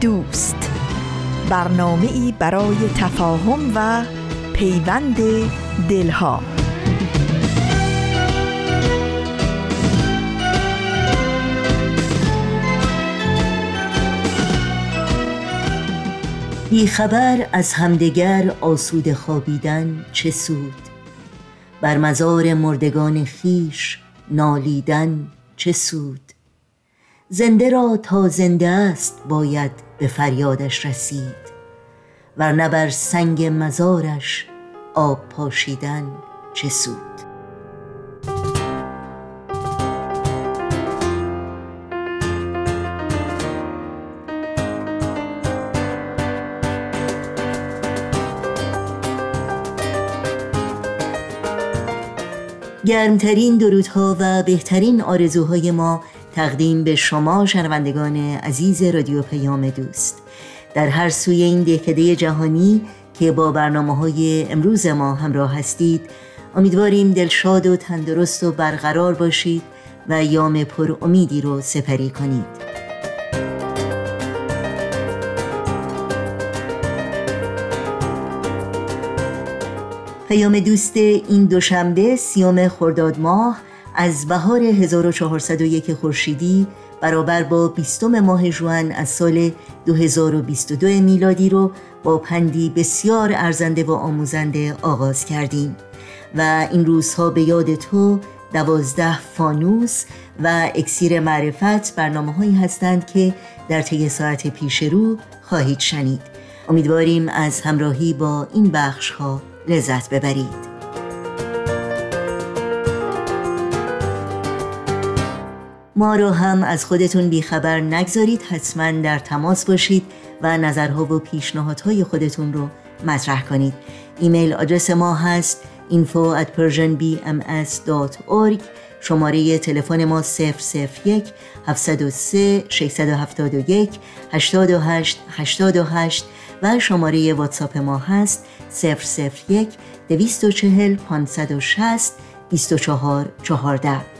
دوست. برنامه ای برای تفاهم و پیوند دلها. خبر از همدیگر آسود خوابیدن چه سود؟ بر مزار مردگان خیش نالیدن چه سود؟ زنده را تا زنده است باید به فریادش رسید ورنه بر سنگ مزارش آب پاشیدن چه سود. گرمترین درودها و بهترین آرزوهای ما تقدیم به شما شنوندگان عزیز رادیو پیام دوست. در هر سوی این دهکده جهانی که با برنامه های امروز ما همراه هستید امیدواریم دلشاد و تندرست و برقرار باشید و یام پر امیدی رو سپری کنید. پیام دوست این دوشنبه سیوم خرداد ماه از بهار 1401 خورشیدی برابر با بیستم ماه جوان از سال 2022 میلادی رو با پندی بسیار ارزنده و آموزنده آغاز کردیم. و این روزها به یاد تو دوازده فانوس و اکسیر معرفت برنامه هایی هستند که در طی ساعت پیش رو خواهید شنید. امیدواریم از همراهی با این بخش ها لذت ببرید. ما رو هم از خودتون بیخبر نگذارید حتما در تماس باشید و نظرها و پیشنهادهای خودتون رو مطرح کنید. ایمیل آدرس ما هست info at persianbms.org شماره تلفن ما 001 703 671 828 828 و شماره واتساپ ما هست 001 240 560 24 14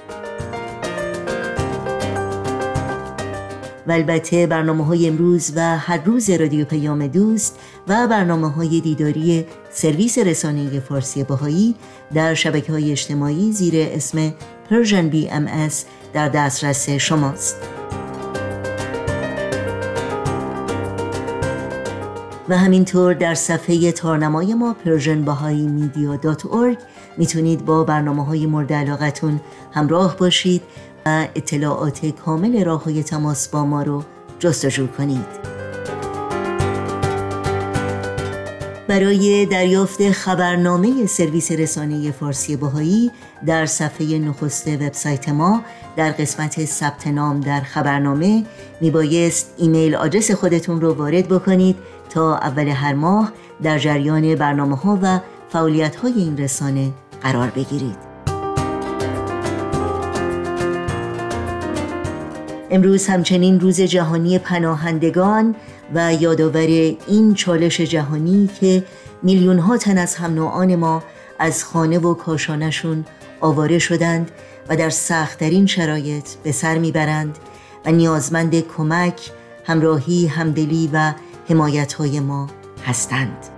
و البته برنامه های امروز و هر روز رادیو پیام دوست و برنامه های دیداری سرویس رسانه فارسی باهایی در شبکه های اجتماعی زیر اسم Persian BMS در دسترس شماست. و همینطور در صفحه تارنمای ما پرژن باهایی می‌تونید با برنامه های مورد علاقتون همراه باشید اطلاعات کامل راه های تماس با ما رو جستجو کنید. برای دریافت خبرنامه سرویس رسانه فارسی باهایی در صفحه نخست وبسایت ما در قسمت ثبت نام در خبرنامه میبایست ایمیل آدرس خودتون رو وارد بکنید تا اول هر ماه در جریان برنامه ها و فعالیت های این رسانه قرار بگیرید. امروز همچنین روز جهانی پناهندگان و یادآور این چالش جهانی که میلیون ها تن از هم ما از خانه و کاشانشون آواره شدند و در سختترین شرایط به سر می‌برند و نیازمند کمک، همراهی، همدلی و حمایت ما هستند.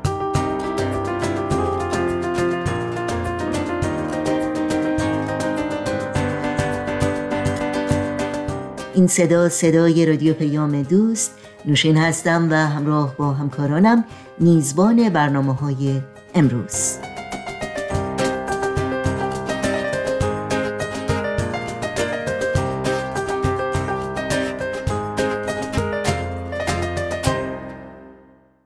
این صدا صدای رادیو پیام دوست. نوشین هستم و همراه با همکارانم میزبان برنامه های امروز.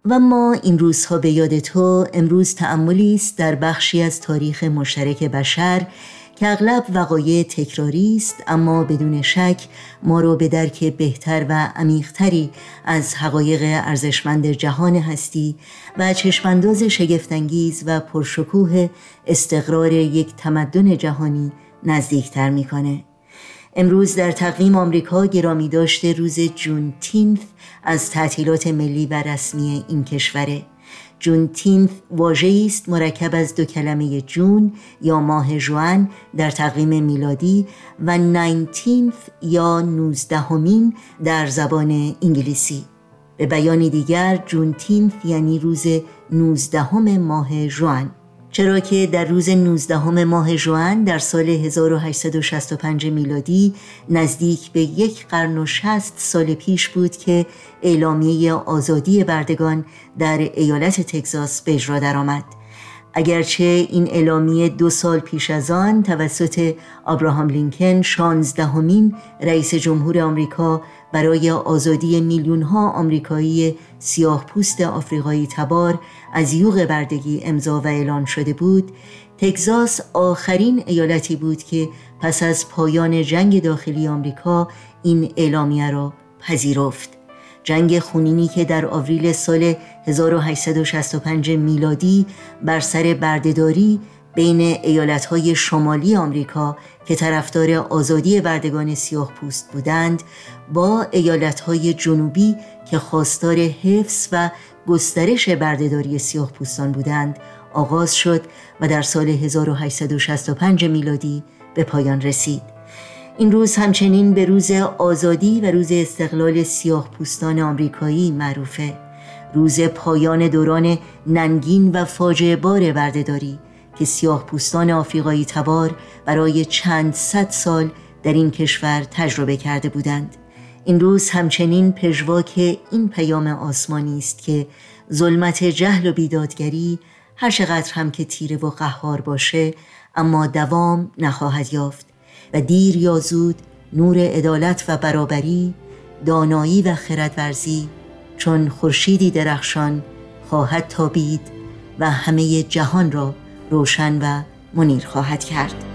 و ما این روزها به یاد تو امروز تعملی است در بخشی از تاریخ مشترک بشر که اغلب وقایع تکراری است اما بدون شک ما رو به درک بهتر و عمیقتری از حقایق ارزشمند جهان هستی و چشمانداز شگفتانگیز و پرشکوه استقرار یک تمدن جهانی نزدیکتر می‌کنه. امروز در تقویم آمریکا گرامی داشته روز جون تینث از تعطیلات ملی و رسمی این کشوره. جون تینث واژه است مرکب از دو کلمه جون یا ماه جوان در تقویم میلادی و ناینتینث یا نوزدهمین در زبان انگلیسی. به بیان دیگر جون تینث یعنی روز نوزدهم ماه جوان. چرا که در روز 19 ماه جوان در سال 1865 میلادی نزدیک به یک قرن و شست سال پیش بود که اعلامیه آزادی بردگان در ایالت تگزاس به اجرا درآمد. اگرچه این اعلامیه دو سال پیش از آن توسط آبراهام لینکن شانزدهمین رئیس جمهور آمریکا برای آزادی میلیون ها آمریکایی سیاه پوست آفریقایی تبار از یوغ بردگی امضا و اعلان شده بود تگزاس آخرین ایالتی بود که پس از پایان جنگ داخلی آمریکا این اعلامیه را پذیرفت. جنگ خونینی که در آوریل سال 1865 میلادی بر سر بردهداری بین ایالتهای شمالی آمریکا که طرفدار آزادی بردگان سیاه پوست بودند با ایالتهای جنوبی که خواستار حفظ و گسترش بردهداری سیاه پوستان بودند آغاز شد و در سال 1865 میلادی به پایان رسید. این روز همچنین به روز آزادی و روز استقلال سیاه پوستان آمریکایی معروفه. روز پایان دوران ننگین و فاجعه بار بردهداری که سیاه پوستان آفریقایی تبار برای چند صد سال در این کشور تجربه کرده بودند. این روز همچنین پژواک این پیام آسمانی است که ظلمت جهل و بیدادگری هر چقدر هم که تیره و قهار باشه اما دوام نخواهد یافت و دیر یا زود نور عدالت و برابری دانایی و خردورزی چون خورشیدی درخشان خواهد تابید و همه جهان را روشن و منیر خواهد کرد.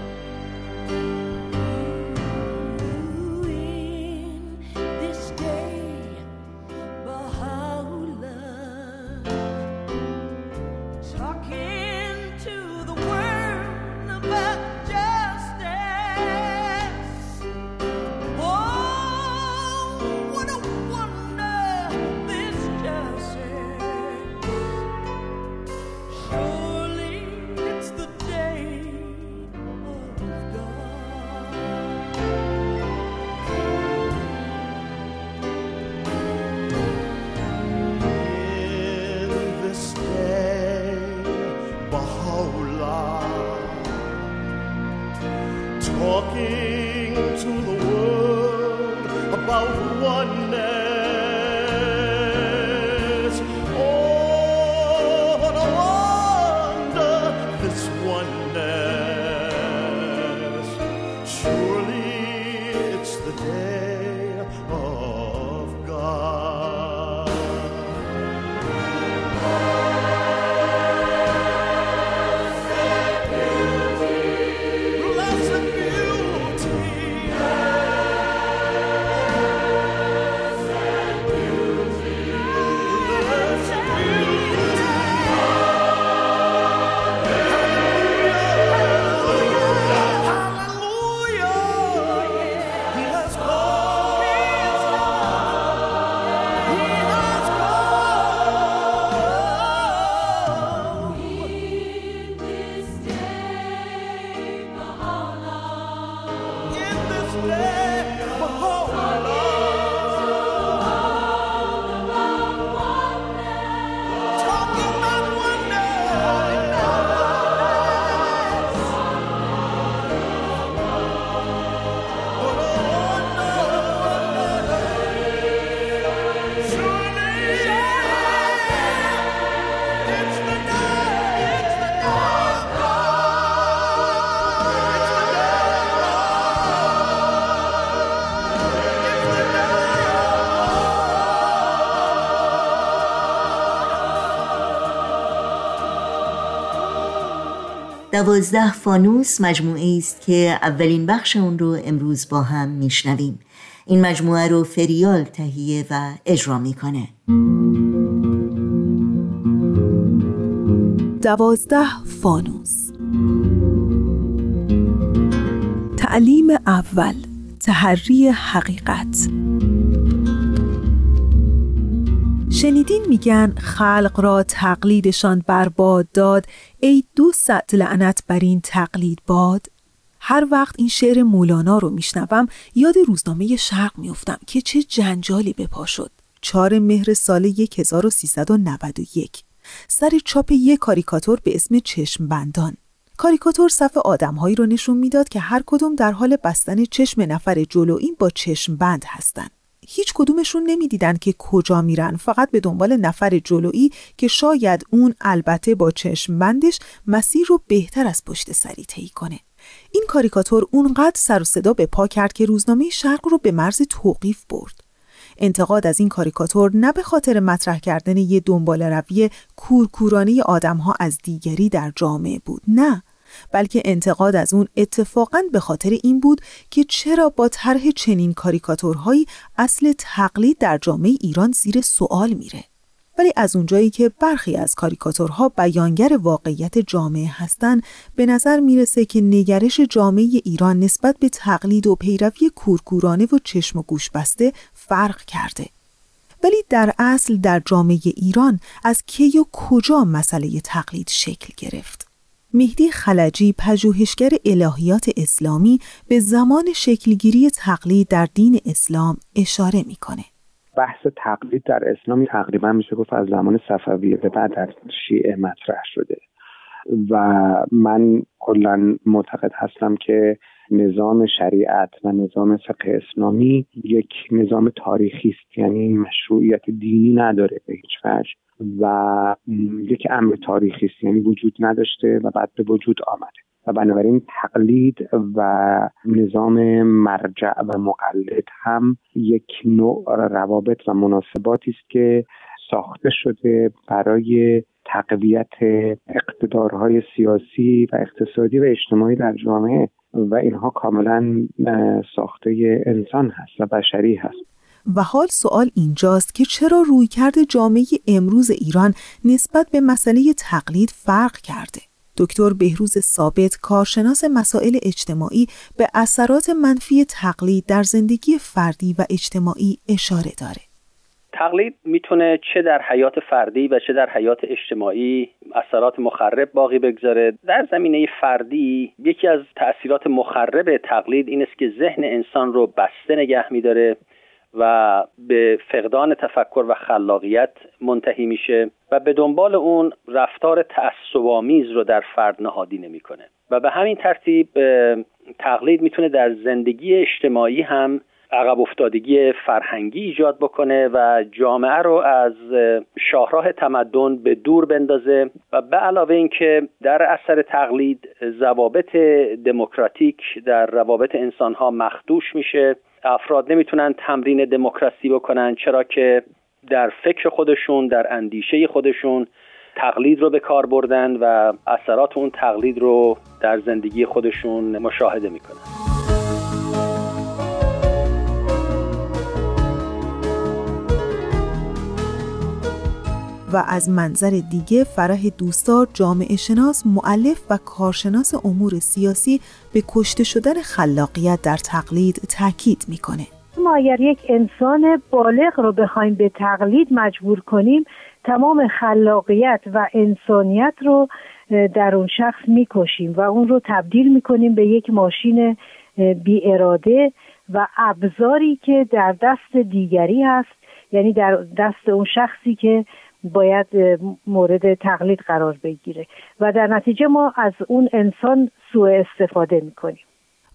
دوازده فانوس مجموعه است که اولین بخش اون رو امروز با هم میشنویم. این مجموعه رو فریال تهیه و اجرا می‌کنه. دوازده فانوس. تعلیم اول تحری حقیقت. شنیدین میگن خلق را تقلیدشان برباد داد ای دو صد لعنت بر این تقلید باد؟ هر وقت این شعر مولانا رو میشنوم یاد روزنامه شرق میفتم که چه جنجالی به پا شد. چهار مهر سال 1391 سر چاپ یک کاریکاتور به اسم چشم بندان. کاریکاتور صف آدمهایی رو نشون می‌داد که هر کدوم در حال بستن چشم نفر جلویی با چشم بند هستند. هیچ کدومشون نمی‌دیدن که کجا میرن. فقط به دنبال نفر جلویی که شاید اون البته با چشم بندش مسیر رو بهتر از پشت سری طی کنه. این کاریکاتور اونقدر سر و صدا به پا کرد که روزنامه شرق رو به مرز توقیف برد. انتقاد از این کاریکاتور نه به خاطر مطرح کردن یه دنبال روی کورکورانه آدمها از دیگری در جامعه بود نه. بلکه انتقاد از اون اتفاقا به خاطر این بود که چرا با طرح چنین کاریکاتورهایی اصل تقلید در جامعه ایران زیر سوال میره. ولی از اونجایی که برخی از کاریکاتورها بیانگر واقعیت جامعه هستند به نظر می‌رسه که نگرش جامعه ایران نسبت به تقلید و پیروی کورکورانه و چشم و گوش بسته فرق کرده. ولی در اصل در جامعه ایران از کی و کجا مسئله تقلید شکل گرفت؟ مهدی خلجی پژوهشگر الهیات اسلامی به زمان شکلگیری تقلید در دین اسلام اشاره می‌کنه. بحث تقلید در اسلام تقریبا میشه گفت از زمان صفویه به بعد در شیعه مطرح شده و من کلا معتقد هستم که نظام شریعت و نظام فقه اسلامی یک نظام تاریخی است. یعنی مشروعیت دینی نداره به هیچ وجه و یک امر تاریخی است. یعنی وجود نداشته و بعد به وجود آمده. و بنابراین تقلید و نظام مرجع و مقلد هم یک نوع روابط و مناسباتی است که ساخته شده برای تقویت اقتدارهای سیاسی و اقتصادی و اجتماعی در جامعه. و اینها کاملا ساخته انسان هست و بشری هست. و حال سوال اینجاست که چرا رویکرد جامعه امروز ایران نسبت به مسئله تقلید فرق کرده؟ دکتر بهروز ثابت کارشناس مسائل اجتماعی به اثرات منفی تقلید در زندگی فردی و اجتماعی اشاره داره. تقلید می‌تونه چه در حیات فردی و چه در حیات اجتماعی اثرات مخرب باقی بگذاره. در زمینه فردی یکی از تاثیرات مخرب تقلید این است که ذهن انسان رو بسته نگه میداره و به فقدان تفکر و خلاقیت منتهی میشه و به دنبال اون رفتار تعصبآمیز رو در فرد نهادی نمی‌کنه. و به همین ترتیب تقلید می‌تونه در زندگی اجتماعی هم عقب افتادگی فرهنگی ایجاد بکنه و جامعه رو از شاهراه تمدن به دور بندازه و به علاوه اینکه در اثر تقلید ضوابط دموکراتیک در روابط انسانها مخدوش میشه. افراد نمی‌تونن تمرین دموکراسی بکنن چرا که در فکر خودشون در اندیشه خودشون تقلید رو به کار بردن و اثرات اون تقلید رو در زندگی خودشون مشاهده می‌کنن. و از منظر دیگه فرح دوستار جامعه شناس معلف و کارشناس امور سیاسی به کشته شدن خلاقیت در تقلید تاکید می‌کنه. ما اگر یک انسان بالغ رو بخوایم به تقلید مجبور کنیم تمام خلاقیت و انسانیت رو در اون شخص می‌کشیم و اون رو تبدیل می‌کنیم به یک ماشین بی اراده و ابزاری که در دست دیگری هست یعنی در دست اون شخصی که باید مورد تقلید قرار بگیره. و در نتیجه ما از اون انسان سوء استفاده می‌کنیم.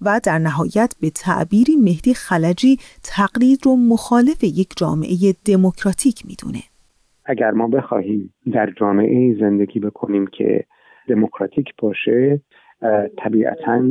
و در نهایت به تعبیری مهدی خلجی تقلید رو مخالف یک جامعه دموکراتیک می‌دونه. اگر ما بخواهیم در جامعه زندگی بکنیم که دموکراتیک باشه طبیعتا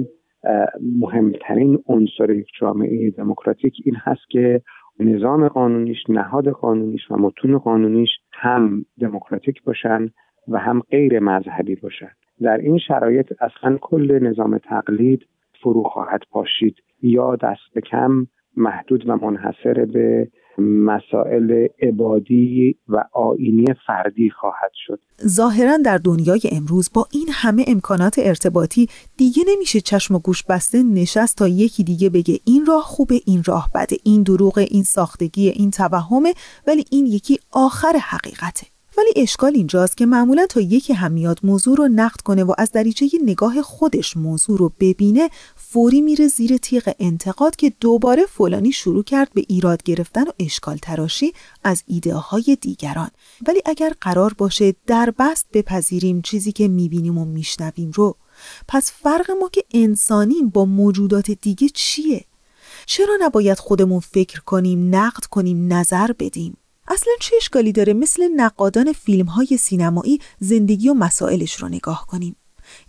مهمترین عنصر یک جامعه دموکراتیک این هست که نظام قانونیش نهاد قانونیش و متون قانونیش هم دموکراتیک باشن و هم غیر مذهبی باشن. در این شرایط اصلا کل نظام تقلید فرو خواهد پاشید یا دست به کم محدود و منحصر به مسائل عبادی و آینی فردی خواهد شد. ظاهرا در دنیای امروز با این همه امکانات ارتباطی دیگه نمیشه چشم و گوش بسته نشست تا یکی دیگه بگه این راه خوبه این راه بده. این دروغ این ساختگی این توهمه ولی این یکی آخر حقیقته. ولی اشکال اینجاست که معمولا تا یکی هم میاد موضوع رو نقد کنه و از دریچه نگاه خودش موضوع رو ببینه فوری میره زیر تیغ انتقاد که دوباره فلانی شروع کرد به ایراد گرفتن و اشکال تراشی از ایده های دیگران ولی اگر قرار باشه در بست بپذیریم چیزی که می‌بینیم و میشنویم رو پس فرق ما که انسانیم با موجودات دیگه چیه؟ چرا نباید خودمون فکر کنیم، نقد کنیم، نظر بدیم؟ اصلا چه اشکالی داره مثل نقادان فیلم های سینمایی زندگی و مسائلش رو نگاه کنیم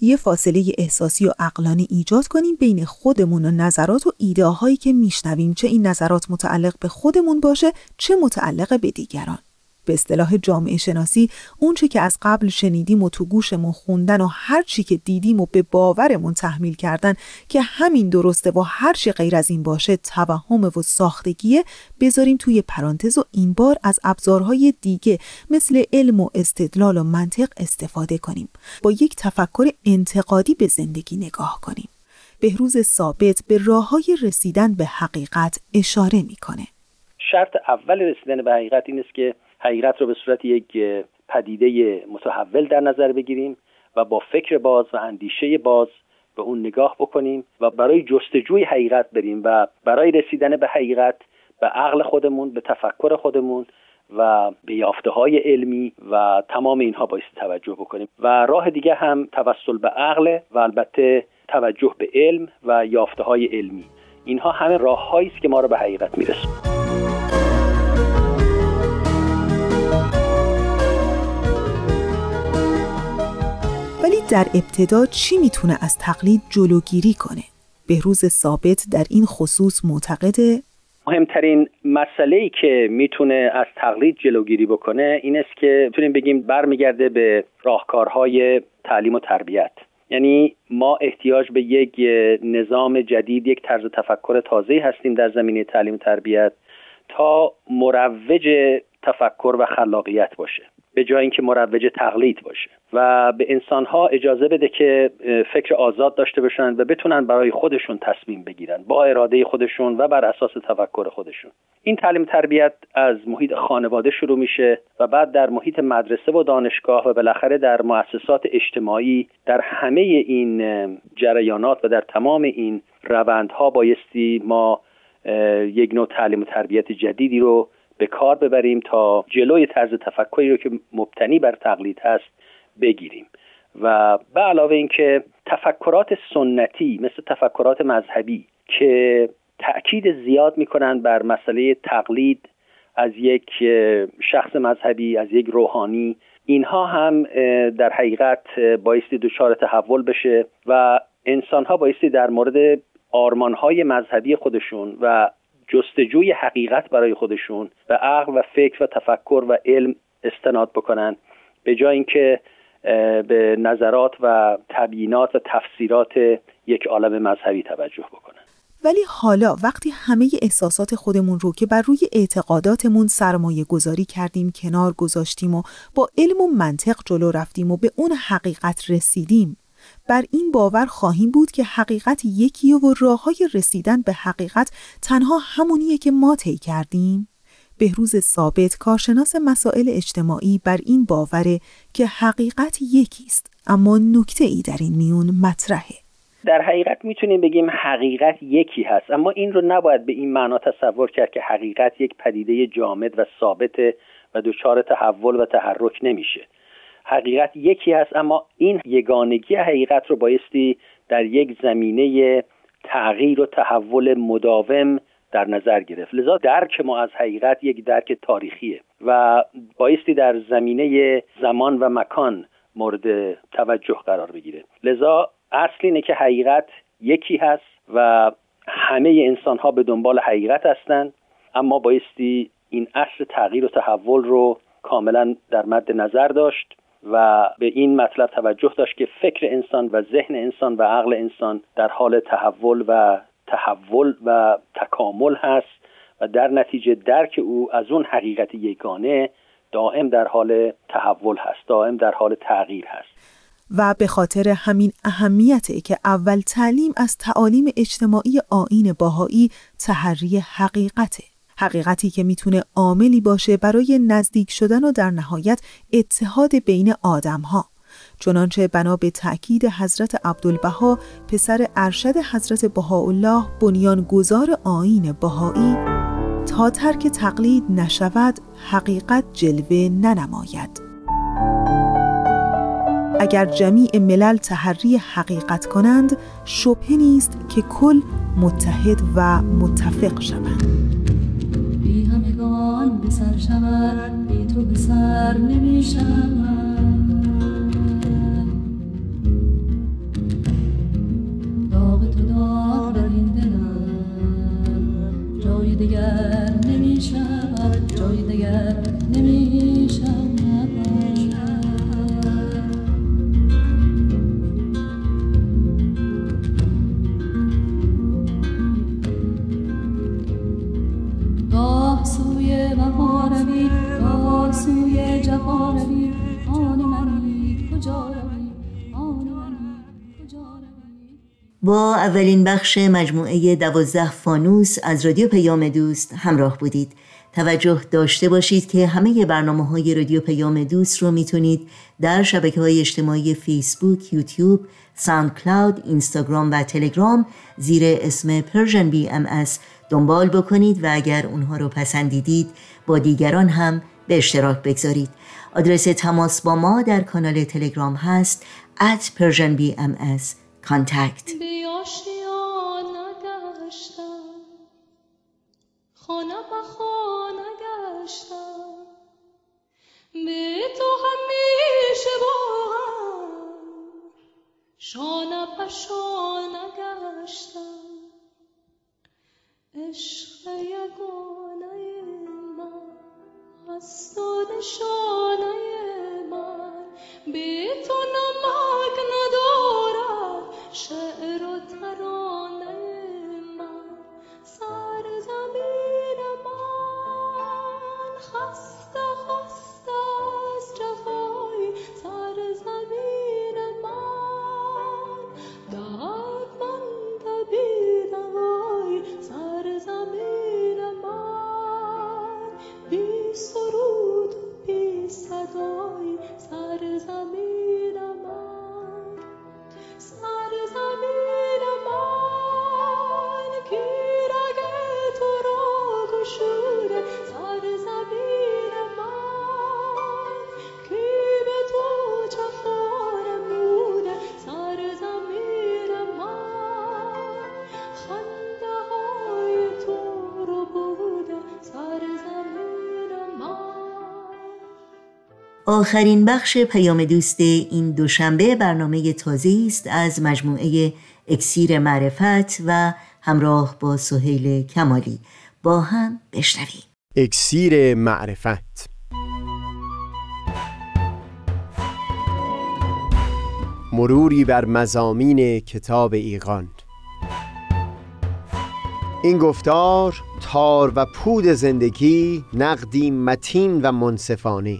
یه فاصله احساسی و اقلانی ایجاد کنیم بین خودمون و نظرات و ایده هایی که میشنویم. چه این نظرات متعلق به خودمون باشه چه متعلق به دیگران. به اصطلاح جامعه شناسی اونچه که از قبل شنیدیم و تو گوشمون خوندن و هر چی که دیدیم و به باورمون تحمیل کردن که همین درسته و هر چی غیر از این باشه توهم و ساختگیه بذاریم توی پرانتز و این بار از ابزارهای دیگه مثل علم و استدلال و منطق استفاده کنیم. با یک تفکر انتقادی به زندگی نگاه کنیم. بهروز ثابت به راه های رسیدن به حقیقت اشاره می‌کنه. شرط اول رسیدن به حقیقت این است که حقیقت رو به صورت یک پدیده متحول در نظر بگیریم و با فکر باز و اندیشه باز به اون نگاه بکنیم و برای جستجوی حقیقت بریم و برای رسیدن به حقیقت به عقل خودمون به تفکر خودمون و به یافته های علمی و تمام اینها باید توجه بکنیم. و راه دیگه هم توسل به عقل و البته توجه به علم و یافته های علمی. اینها همه راه است که ما رو به حقیقت میرسونه. در ابتدا چی می‌تونه از تقلید جلوگیری کنه؟ بهروز ثابت در این خصوص معتقده مهمترین مسئله ای که می‌تونه از تقلید جلوگیری بکنه این است که می‌تونیم بگیم برمیگرده به راهکارهای تعلیم و تربیت یعنی ما احتیاج به یک نظام جدید یک طرز تفکر تازه هستیم در زمینه تعلیم و تربیت تا مروج تفکر و خلاقیت باشه به جای اینکه مروج تقلید باشه و به انسانها اجازه بده که فکر آزاد داشته باشن و بتونن برای خودشون تصمیم بگیرن با اراده خودشون و بر اساس تفکر خودشون. این تعلیم تربیت از محیط خانواده شروع میشه و بعد در محیط مدرسه و دانشگاه و بالاخره در مؤسسات اجتماعی در همه این جریانات و در تمام این روندها بایستی ما یک نوع تعلیم و تربیت جدیدی رو به کار ببریم تا جلوی طرز تفکری رو که مبتنی بر تقلید هست بگیریم. و به علاوه اینکه تفکرات سنتی مثل تفکرات مذهبی که تأکید زیاد می‌کنن بر مسئله تقلید از یک شخص مذهبی از یک روحانی اینها هم در حقیقت بایستی دچار تحول بشه و انسان ها بایستی در مورد آرمان های مذهبی خودشون و جستجوی حقیقت برای خودشون به عقل و فکر و تفکر و علم استناد بکنن. به جای اینکه به نظرات و تبیینات و تفسیرات یک عالم مذهبی توجه بکنن. ولی حالا وقتی همه احساسات خودمون رو که بر روی اعتقاداتمون سرمایه گذاری کردیم کنار گذاشتیم و با علم و منطق جلو رفتیم و به اون حقیقت رسیدیم بر این باور خواهیم بود که حقیقت یکی و راه های رسیدن به حقیقت تنها همونیه که ما طی کردیم؟ بهروز ثابت کارشناس مسائل اجتماعی بر این باوره که حقیقت یکیست اما نکته ای در این میون مطرحه در حقیقت می‌تونیم بگیم حقیقت یکی هست اما این رو نباید به این معنا تصور کرد که حقیقت یک پدیده جامد و ثابت و دچار تحول و تحرک نمیشه حقیقت یکی هست اما این یگانگی حقیقت رو بایستی در یک زمینه تغییر و تحول مداوم در نظر گرفت. لذا درک ما از حقیقت یک درک تاریخیه و بایستی در زمینه زمان و مکان مورد توجه قرار بگیره. لذا اصل اینه که حقیقت یکی هست و همه انسان ها به دنبال حقیقت هستند اما بایستی این اصل تغییر و تحول رو کاملا در مد نظر داشت. و به این مطلب توجه داشت که فکر انسان و ذهن انسان و عقل انسان در حال تحول و تحول و تکامل هست و در نتیجه درک او از اون حقیقت یگانه دائم در حال تحول هست دائم در حال تغییر هست. و به خاطر همین اهمیته که اول تعلیم از تعالیم اجتماعی آین باهایی تحری حقیقته. حقیقتی که می‌تونه عاملی باشه برای نزدیک شدن و در نهایت اتحاد بین آدم ها. چنانچه بنا به تأکید حضرت عبدالبها پسر ارشد حضرت بهاءالله بنیانگذار آین بهایی تا ترک تقلید نشود حقیقت جلوه ننماید اگر جمیع ملل تحری حقیقت کنند شبه نیست که کل متحد و متفق شوند سر شود بی تو به سر نمی داغ تو داغ در این دلم. جای دگر نمی شود جای دگر نمی شود با اولین بخش مجموعه دوازده فانوس از رادیو پیام دوست همراه بودید. توجه داشته باشید که همه برنامه های رادیو پیام دوست رو می‌تونید در شبکه های اجتماعی فیسبوک، یوتیوب، SoundCloud، اینستاگرام و تلگرام زیر اسم ام اس دنبال بکنید و اگر اونها رو پسندیدید با دیگران هم به اشتراک بگذارید. آدرس تماس با ما در کانال تلگرام هست at Persian Contact خانه خانه گشتم. به تو همیشه با شانه به شانه گشتم. عشق یگانه من از تو نشانه من. به تو نمک 是。آخرین بخش پیام دوست این دوشنبه برنامه تازه است از مجموعه اکسیر معرفت و همراه با سهیل کمالی. با هم بشنویم. اکسیر معرفت. مروری بر مزامین کتاب ایقان این گفتار تار و پود زندگی نقدی متین و منصفانه.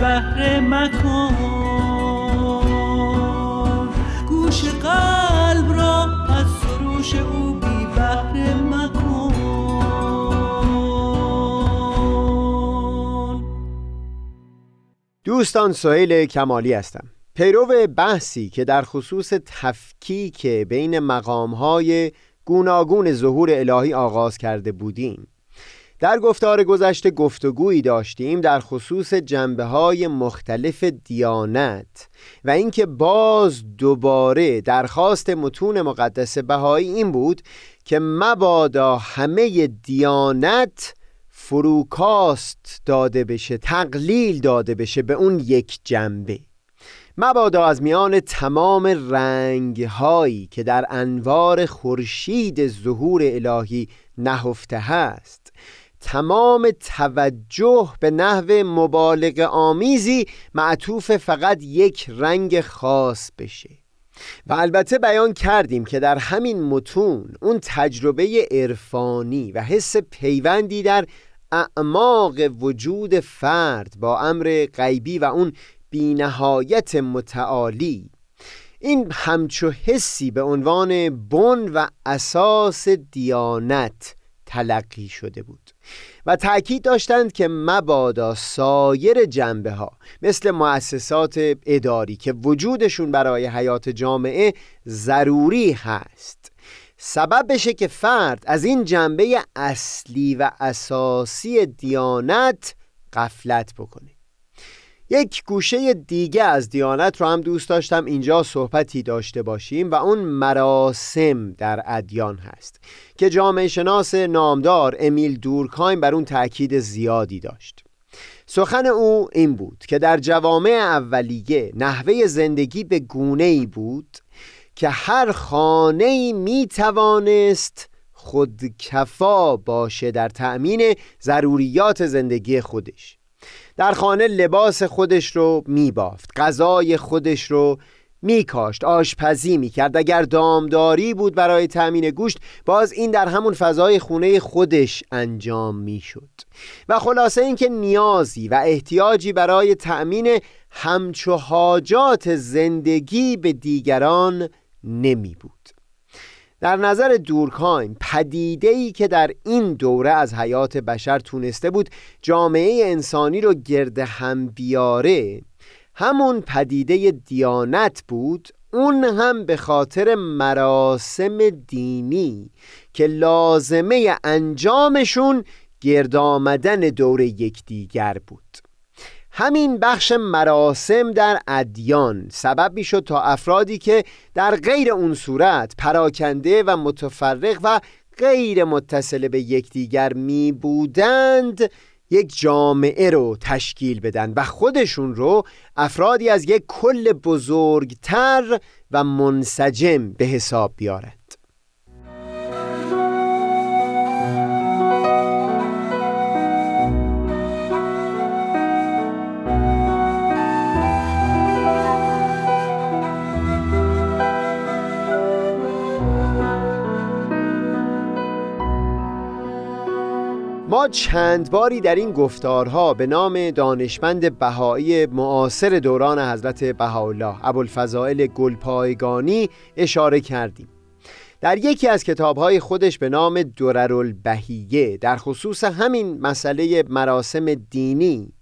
بهره مکن گوش قلب را از سروش او بی بهره مکن دوستان سهیل کمالی هستم. پیرو بحثی که در خصوص تفکیک بین مقامهای گوناگون ظهور الهی آغاز کرده بودیم. در گفتار گذشته گفتگویی داشتیم در خصوص جنبه های مختلف دیانت و اینکه باز دوباره درخواست متون مقدس بهایی این بود که مبادا همه دیانت فروکاست داده بشه تقلیل داده بشه به اون یک جنبه. مبادا از میان تمام رنگ هایی که در انوار خورشید ظهور الهی نهفته هست تمام توجه به نحو مبالغ آمیزی معطوف فقط یک رنگ خاص بشه. و البته بیان کردیم که در همین متون اون تجربه عرفانی و حس پیوندی در اعماق وجود فرد با امر غیبی و اون بینهایت متعالی این همچو حسی به عنوان بن و اساس دیانت تلقی شده بود. و تأکید داشتند که مبادا سایر جنبه ها مثل مؤسسات اداری که وجودشون برای حیات جامعه ضروری هست. سبب بشه که فرد از این جنبه اصلی و اساسی دیانت قفلت بکنه. یک گوشه دیگه از دیانت رو هم دوست داشتم. اینجا صحبتی داشته باشیم و اون مراسم در ادیان هست که جامعه شناس نامدار امیل دورکایم بر اون تاکید زیادی داشت. سخن او این بود که در جوامع اولیه نحوه زندگی به گونه ای بود که هر خانه می توانست خودکفا باشه در تأمین ضروریات زندگی خودش. در خانه لباس خودش رو میبافت غذای خودش رو میکاشت آشپزی می‌کرد. اگر دامداری بود برای تأمین گوشت باز این در همون فضای خونه خودش انجام می‌شد. و خلاصه اینکه نیازی و احتیاجی برای تأمین همچو حاجات زندگی به دیگران نمی بود در نظر دورکایم پدیده ای که در این دوره از حیات بشر تونسته بود جامعه انسانی رو گرد هم بیاره همون پدیده دیانت بود اون هم به خاطر مراسم دینی که لازمه انجامشون گرد آمدن دور یکدیگر بود. همین بخش مراسم در ادیان سبب می شد تا افرادی که در غیر اون صورت پراکنده و متفرق و غیر متصل به یکدیگر می بودند یک جامعه رو تشکیل بدن و خودشون رو افرادی از یک کل بزرگتر و منسجم به حساب بیارن. ما چند باری در این گفتارها به نام دانشمند بهایی معاصر دوران حضرت بهاءالله ابوالفضائل گلپایگانی اشاره کردیم. در یکی از کتابهای خودش به نام دررالبهیه در خصوص همین مسئله مراسم دینی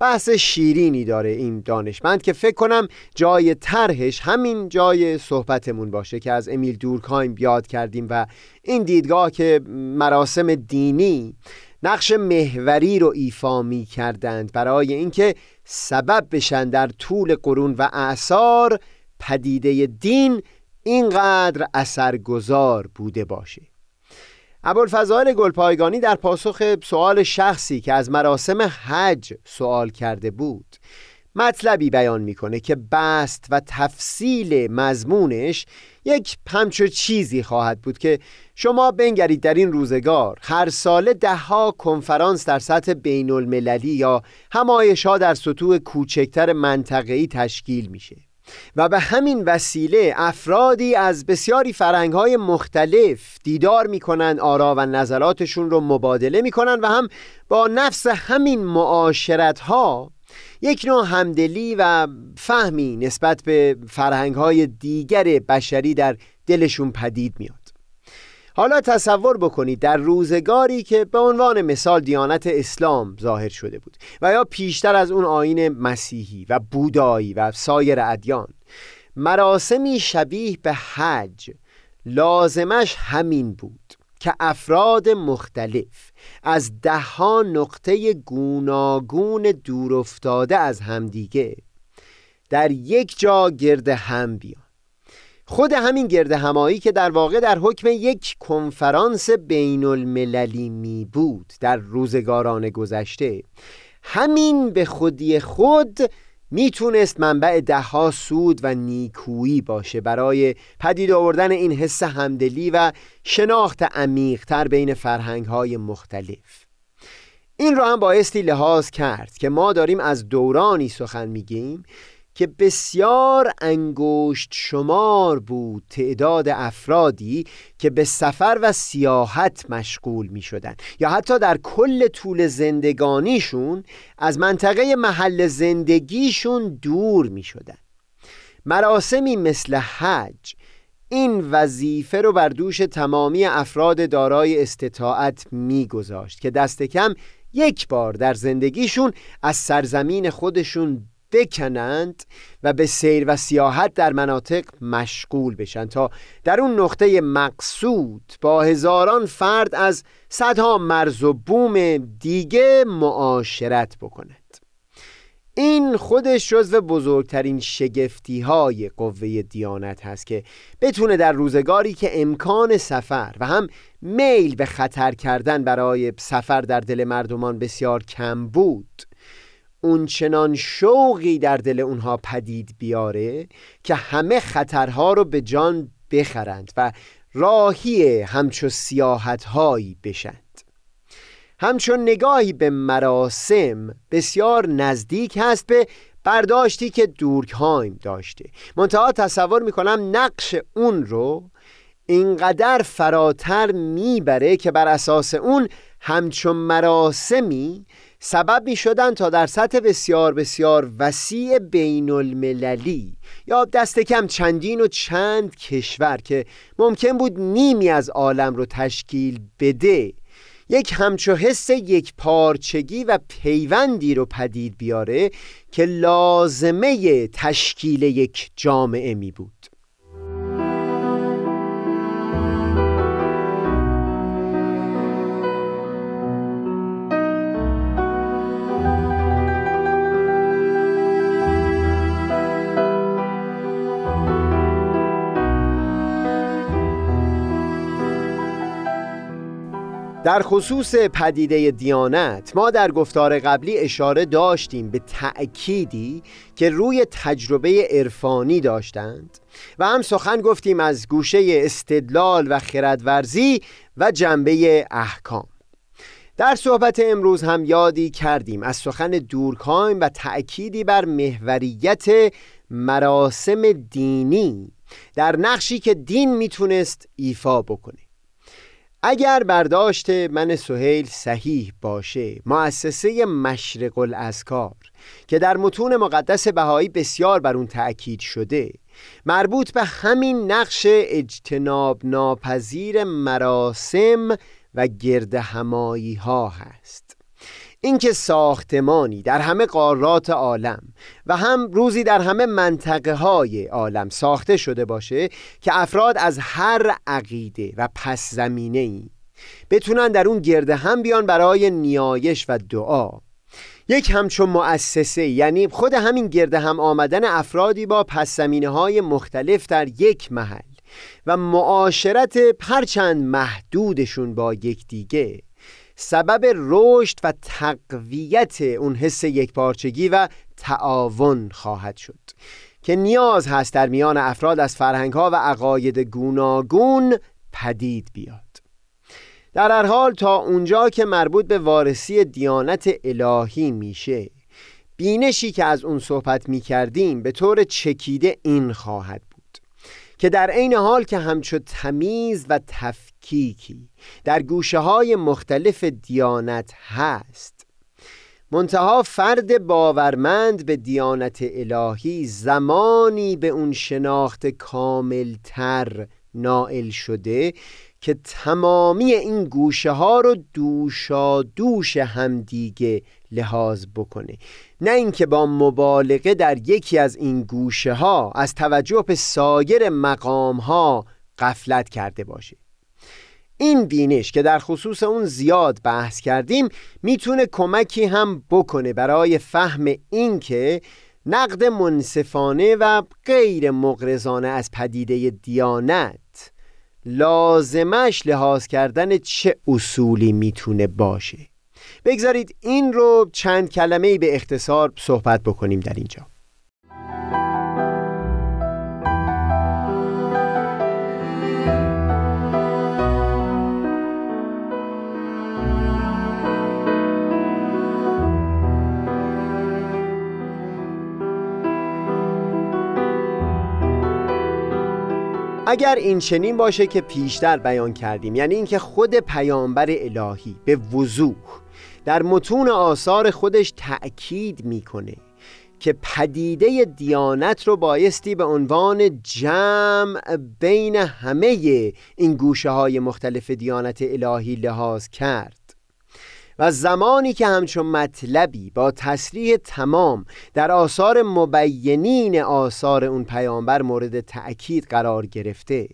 بحث شیرینی داره این دانشمند که فکر کنم جای طرحش همین جای صحبتمون باشه که از امیل دورکایم بیاد کردیم و این دیدگاه که مراسم دینی نقش محوری رو ایفا می کردند برای اینکه سبب بشن در طول قرون و اعثار پدیده دین اینقدر اثرگذار بوده باشه. ابوالفضائل گلپایگانی در پاسخ سوال شخصی که از مراسم حج سوال کرده بود مطلبی بیان می‌کنه که بست و تفصیل مضمونش یک همچو چیزی خواهد بود که شما بنگرید در این روزگار. هر ساله دهها کنفرانس در سطح بین المللی یا همایشها در سطوح کوچکتر منطقه‌ای تشکیل میشه. و به همین وسیله افرادی از بسیاری فرهنگ‌های مختلف دیدار می‌کنند آرا و نظراتشون رو مبادله می‌کنند و هم با نفس همین معاشرت ها یک نوع همدلی و فهمی نسبت به فرهنگ دیگر بشری در دلشون پدید میاد حالا تصور بکنید در روزگاری که به عنوان مثال دیانت اسلام ظاهر شده بود و یا پیشتر از اون آین مسیحی و بودایی و سایر ادیان مراسمی شبیه به حج لازمش همین بود که افراد مختلف از دهها نقطه گوناگون دور افتاده از همدیگه در یک جا گرد هم بیان. خود همین گرد همایی که در واقع در حکم یک کنفرانس بین المللی می بود در روزگاران گذشته همین به خودی خود می‌تونست منبع دهها سود و نیکویی باشه برای پدید آوردن این حس همدلی و شناخت عمیقتر بین فرهنگ های مختلف. این را هم بایستی لحاظ کرد که ما داریم از دورانی سخن میگیم که بسیار انگشت شمار بود تعداد افرادی که به سفر و سیاحت مشغول می شدن یا حتی در کل طول زندگانیشون از منطقه محل زندگیشون دور می شدن مراسمی مثل حج این وظیفه رو بر دوش تمامی افراد دارای استطاعت میگذاشت که دست کم یک بار در زندگیشون از سرزمین خودشون بکنند و به سیر و سیاحت در مناطق مشغول بشن تا در اون نقطه مقصود با هزاران فرد از صدها مرز و بوم دیگه معاشرت بکند. این خودش جزو بزرگترین شگفتی های قوه دیانت هست که بتونه در روزگاری که امکان سفر و هم میل به خطر کردن برای سفر در دل مردمان بسیار کم بود اون چنان شوقی در دل اونها پدید بیاره که همه خطرها رو به جان بخرند و راهی همچو سیاحتهایی بشند. همچون نگاهی به مراسم بسیار نزدیک هست به برداشتی که دورکهایم داشته. منتها تصور می‌کنم نقش اون رو اینقدر فراتر می‌بره که بر اساس اون همچون مراسمی سبب می شدن تا در سطح بسیار بسیار وسیع بین المللی یا دست کم چندین و چند کشور که ممکن بود نیمی از عالم رو تشکیل بده یک همچو حس یک پارچگی و پیوندی رو پدید بیاره که لازمه تشکیل یک جامعه می بود. در خصوص پدیده دیانت ما در گفتار قبلی اشاره داشتیم به تأکیدی که روی تجربه عرفانی داشتند و هم سخن گفتیم از گوشه استدلال و خردورزی و جنبه احکام. در صحبت امروز هم یادی کردیم از سخن دورکایم و تأکیدی بر محوریت مراسم دینی در نقشی که دین می‌تونست ایفا بکنه. اگر برداشت من سهیل صحیح باشه مؤسسه مشرق الاسکار که در متون مقدس بهایی بسیار بر اون تأکید شده مربوط به همین نقش اجتناب ناپذیر مراسم و گرد همایی ها هست. اینکه ساختمانی در همه قارات عالم و هم روزی در همه منطقه های عالم ساخته شده باشه که افراد از هر عقیده و پس زمینه ای بتونن در اون گرده هم بیان برای نیایش و دعا. یک همچون مؤسسه یعنی خود همین گرده هم آمدن افرادی با پس زمینه های مختلف در یک محل و معاشرت پرچند محدودشون با یکدیگه. سبب رشد و تقویت اون حس یکپارچگی و تعاون خواهد شد. که نیاز هست در میان افراد از فرهنگ ها و عقاید گوناگون پدید بیاد. در هر حال تا اونجا که مربوط به وارسی دیانت الهی میشه بینشی که از اون صحبت می کردیم به طور چکیده این خواهد بود. که در عین حال که همچو تمیز و تفکیکی در گوشه های مختلف دیانت هست. منتها فرد باورمند به دیانت الهی زمانی به اون شناخت کاملتر نائل شده که تمامی این گوشه ها رو دوشا دوش همدیگه لحاظ بکنه. نه اینکه با مبالغه در یکی از این گوشه ها از توجه به سایر مقام ها قفلت کرده باشه. این بینش که در خصوص اون زیاد بحث کردیم می‌تونه کمکی هم بکنه برای فهم این که نقد منصفانه و غیر مغرزانه از پدیده دیانت لازمش لحاظ کردن چه اصولی می‌تونه باشه. بگذارید این رو چند کلمه به اختصار صحبت بکنیم در اینجا. اگر این چنین باشه که پیشتر بیان کردیم یعنی اینکه خود پیامبر الهی به وضوح در متون آثار خودش تأکید می‌کنه که پدیده دیانت رو بایستی به عنوان جمع بین همه این گوشه های مختلف دیانت الهی لحاظ کرد. و زمانی که همچون مطلبی با تصریح تمام در آثار مبینین آثار اون پیامبر مورد تأکید قرار گرفته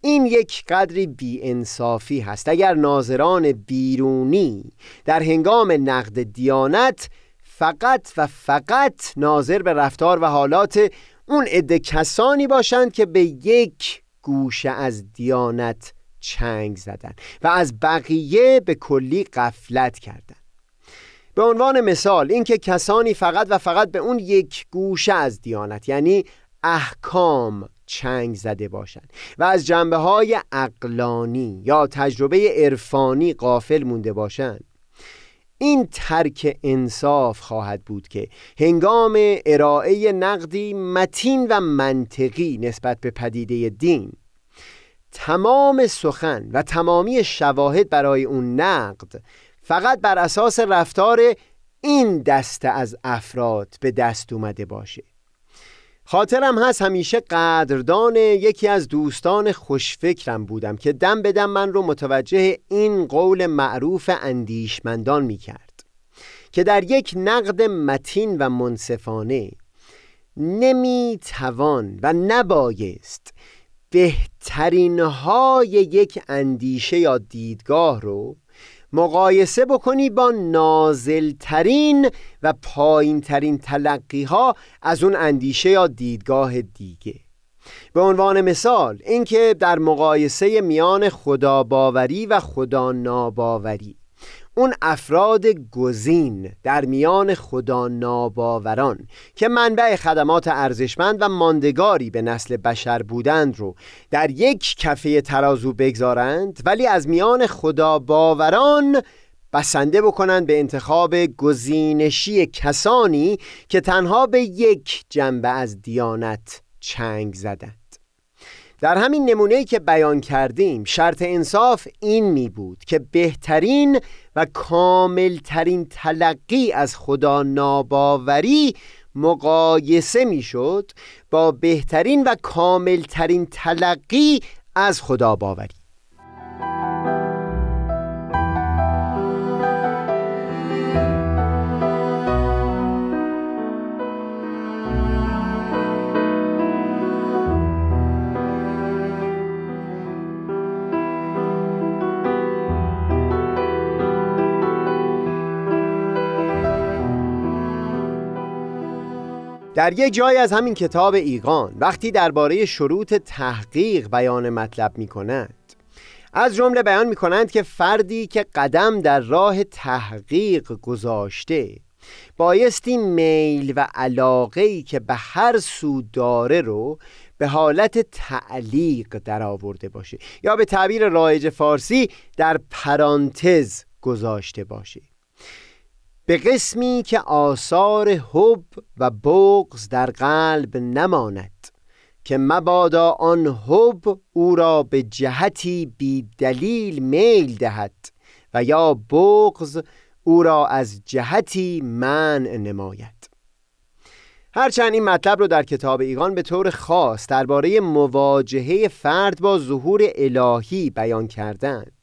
این یک قدری بی انصافی هست. اگر ناظران بیرونی در هنگام نقد دیانت فقط و فقط ناظر به رفتار و حالات اون عده کسانی باشند که به یک گوشه از دیانت چنگ زدن و از بقیه به کلی قفلت کردن. به عنوان مثال اینکه کسانی فقط و فقط به اون یک گوشه از دیانت یعنی احکام چنگ زده باشند و از جنبه های اقلانی یا تجربه عرفانی قافل مونده باشند این ترک انصاف خواهد بود که هنگام ارائه نقدی متین و منطقی نسبت به پدیده دین تمام سخن و تمامی شواهد برای اون نقد فقط بر اساس رفتار این دسته از افراد به دست اومده باشه. خاطرم هست همیشه قدردان یکی از دوستان خوشفکرم بودم که دم به دم من رو متوجه این قول معروف اندیشمندان می کرد که در یک نقد متین و منصفانه نمی توان و نبایست بهترین های یک اندیشه یا دیدگاه رو مقایسه بکنی با نازلترین و پایینترین تلقی ها از اون اندیشه یا دیدگاه دیگه. به عنوان مثال اینکه در مقایسه میان خدا باوری و خدا ناباوری اون افراد گزین در میان خدا ناباوران که منبع خدمات ارزشمند و ماندگاری به نسل بشر بودند رو در یک کفه ترازو بگذارند ولی از میان خدا باوران بسنده بکنند به انتخاب گزینشی کسانی که تنها به یک جنبه از دیانت چنگ زدند. در همین نمونه‌ای که بیان کردیم شرط انصاف این می بود که بهترین و کاملترین تلقی از خدا ناباوری مقایسه می شد با بهترین و کاملترین تلقی از خدا باوری. در یک جای از همین کتاب ایقان وقتی درباره شروط تحقیق بیان مطلب می کند از جمله بیان می کنند که فردی که قدم در راه تحقیق گذاشته بایستی میل و علاقه ای که به هر سو داره رو به حالت تعلیق در آورده باشه یا به تعبیر رایج فارسی در پرانتز گذاشته باشه. به قسمی که آثار حب و بغز در قلب نماند که مبادا آن حب او را به جهتی بی دلیل میل دهد و یا بغز او را از جهتی منع نماید. هرچند این مطلب رو در کتاب ایگان به طور خاص درباره مواجهه فرد با ظهور الهی بیان کردند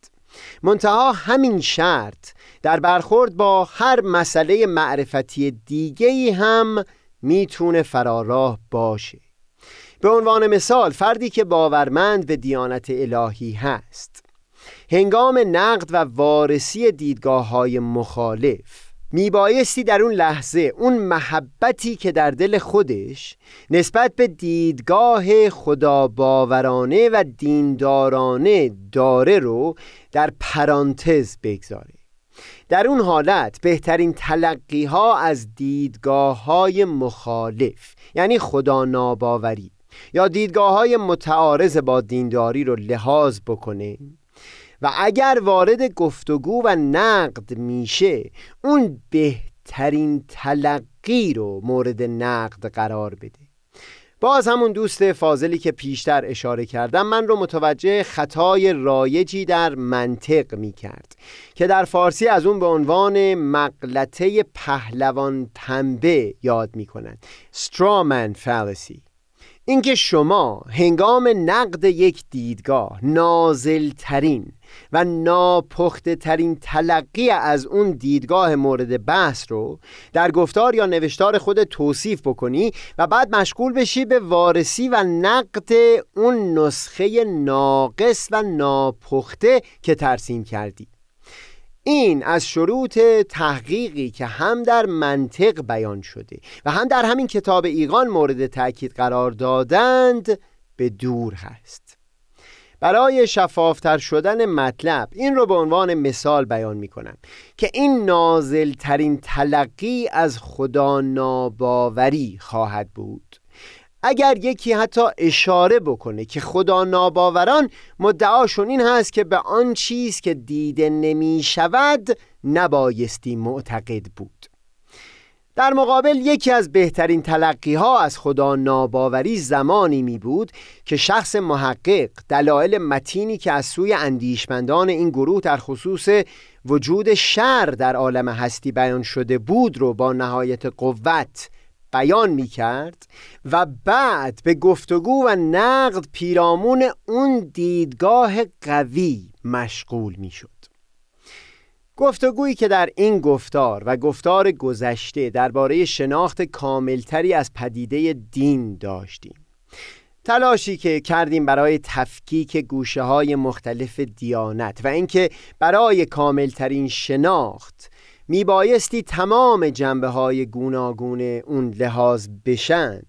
منتها همین شرط در برخورد با هر مسئله معرفتی دیگه هم می‌تونه فراراه باشه. به عنوان مثال فردی که باورمند به دیانت الهی هست هنگام نقد و وارسی دیدگاه های مخالف میبایستی در اون لحظه اون محبتی که در دل خودش نسبت به دیدگاه خدا باورانه و دیندارانه داره رو در پرانتز بگذاره در اون حالت بهترین تلقی ها از دیدگاه های مخالف یعنی خدا ناباوری یا دیدگاه های متعارض با دینداری رو لحاظ بکنه و اگر وارد گفتگو و نقد میشه اون بهترین تلقی رو مورد نقد قرار بده. باز همون دوست فاضلی که پیشتر اشاره کردم من رو متوجه خطای رایجی در منطق می کرد که در فارسی از اون به عنوان مقلته پهلوان پنبه یاد می کنند Strawman fallacy. اینکه شما هنگام نقد یک دیدگاه نازل ترین و ناپخته ترین تلقی از اون دیدگاه مورد بحث رو در گفتار یا نوشتار خود توصیف بکنی و بعد مشغول بشی به وارسی و نقد اون نسخه ناقص و ناپخته که ترسیم کردی. این از شروط تحقیقی که هم در منطق بیان شده و هم در همین کتاب ایقان مورد تأکید قرار دادند به دور هست. برای شفافتر شدن مطلب این رو به عنوان مثال بیان می کنم که این نازل ترین تلقی از خدا ناباوری خواهد بود. اگر یکی حتی اشاره بکنه که خدا ناباوران مدعاشون این هست که به آن چیز که دیده نمی شود نبایستی معتقد بود. در مقابل یکی از بهترین تلقی ها از خدا ناباوری زمانی می بود که شخص محقق دلایل متینی که از سوی اندیشمندان این گروه در خصوص وجود شر در عالم هستی بیان شده بود رو با نهایت قوت بیان می کرد و بعد به گفتگو و نقد پیرامون اون دیدگاه قوی مشغول می شد گفتگویی که در این گفتار و گفتار گذشته درباره شناخت کاملتری از پدیده دین داشتیم. تلاشی که کردیم برای تفکیک گوشه های مختلف دیانت و اینکه برای کاملترین شناخت میبایستی تمام جنبه های گوناگون اون لحاظ بشند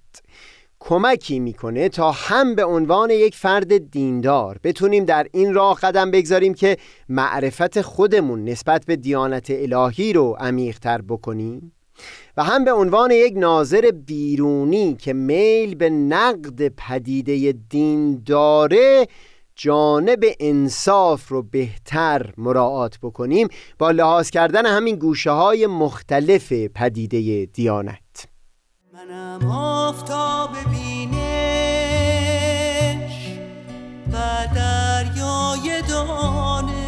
کمکی می‌کنه تا هم به عنوان یک فرد دیندار بتونیم در این راه قدم بگذاریم که معرفت خودمون نسبت به دیانت الهی رو عمیقتر بکنیم و هم به عنوان یک ناظر بیرونی که میل به نقد پدیده دین داره جانب انصاف رو بهتر مراعات بکنیم با لحاظ کردن همین گوشه های مختلف پدیده دیانت. منم آفتاب بینش و دریای دانش.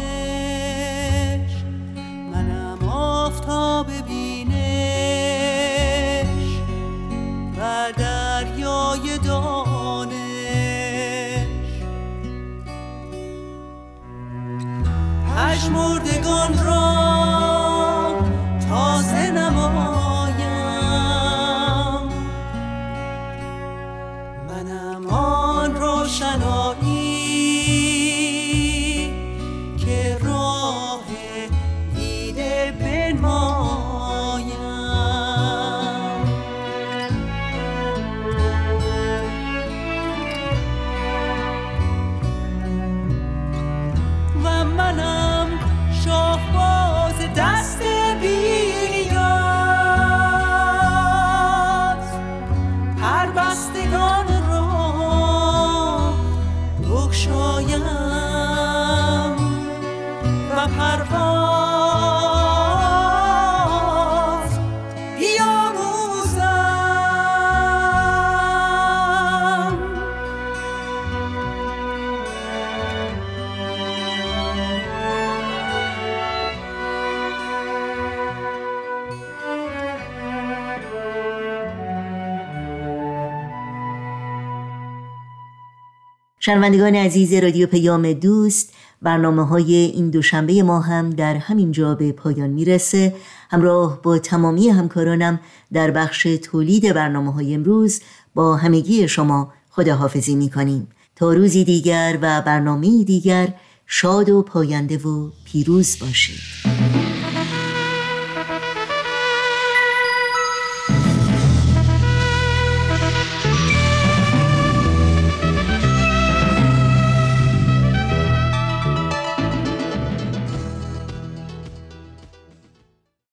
منم آفتاب بینش و دریای دانش. پژمردگان را شنوندگان عزیز رادیو پیام دوست برنامه های این دوشنبه ما هم در همین جا به پایان می‌رسه. همراه با تمامی همکارانم در بخش تولید برنامه های امروز با همگی شما خداحافظی می کنیم تا روزی دیگر و برنامه دیگر شاد و پاینده و پیروز باشید.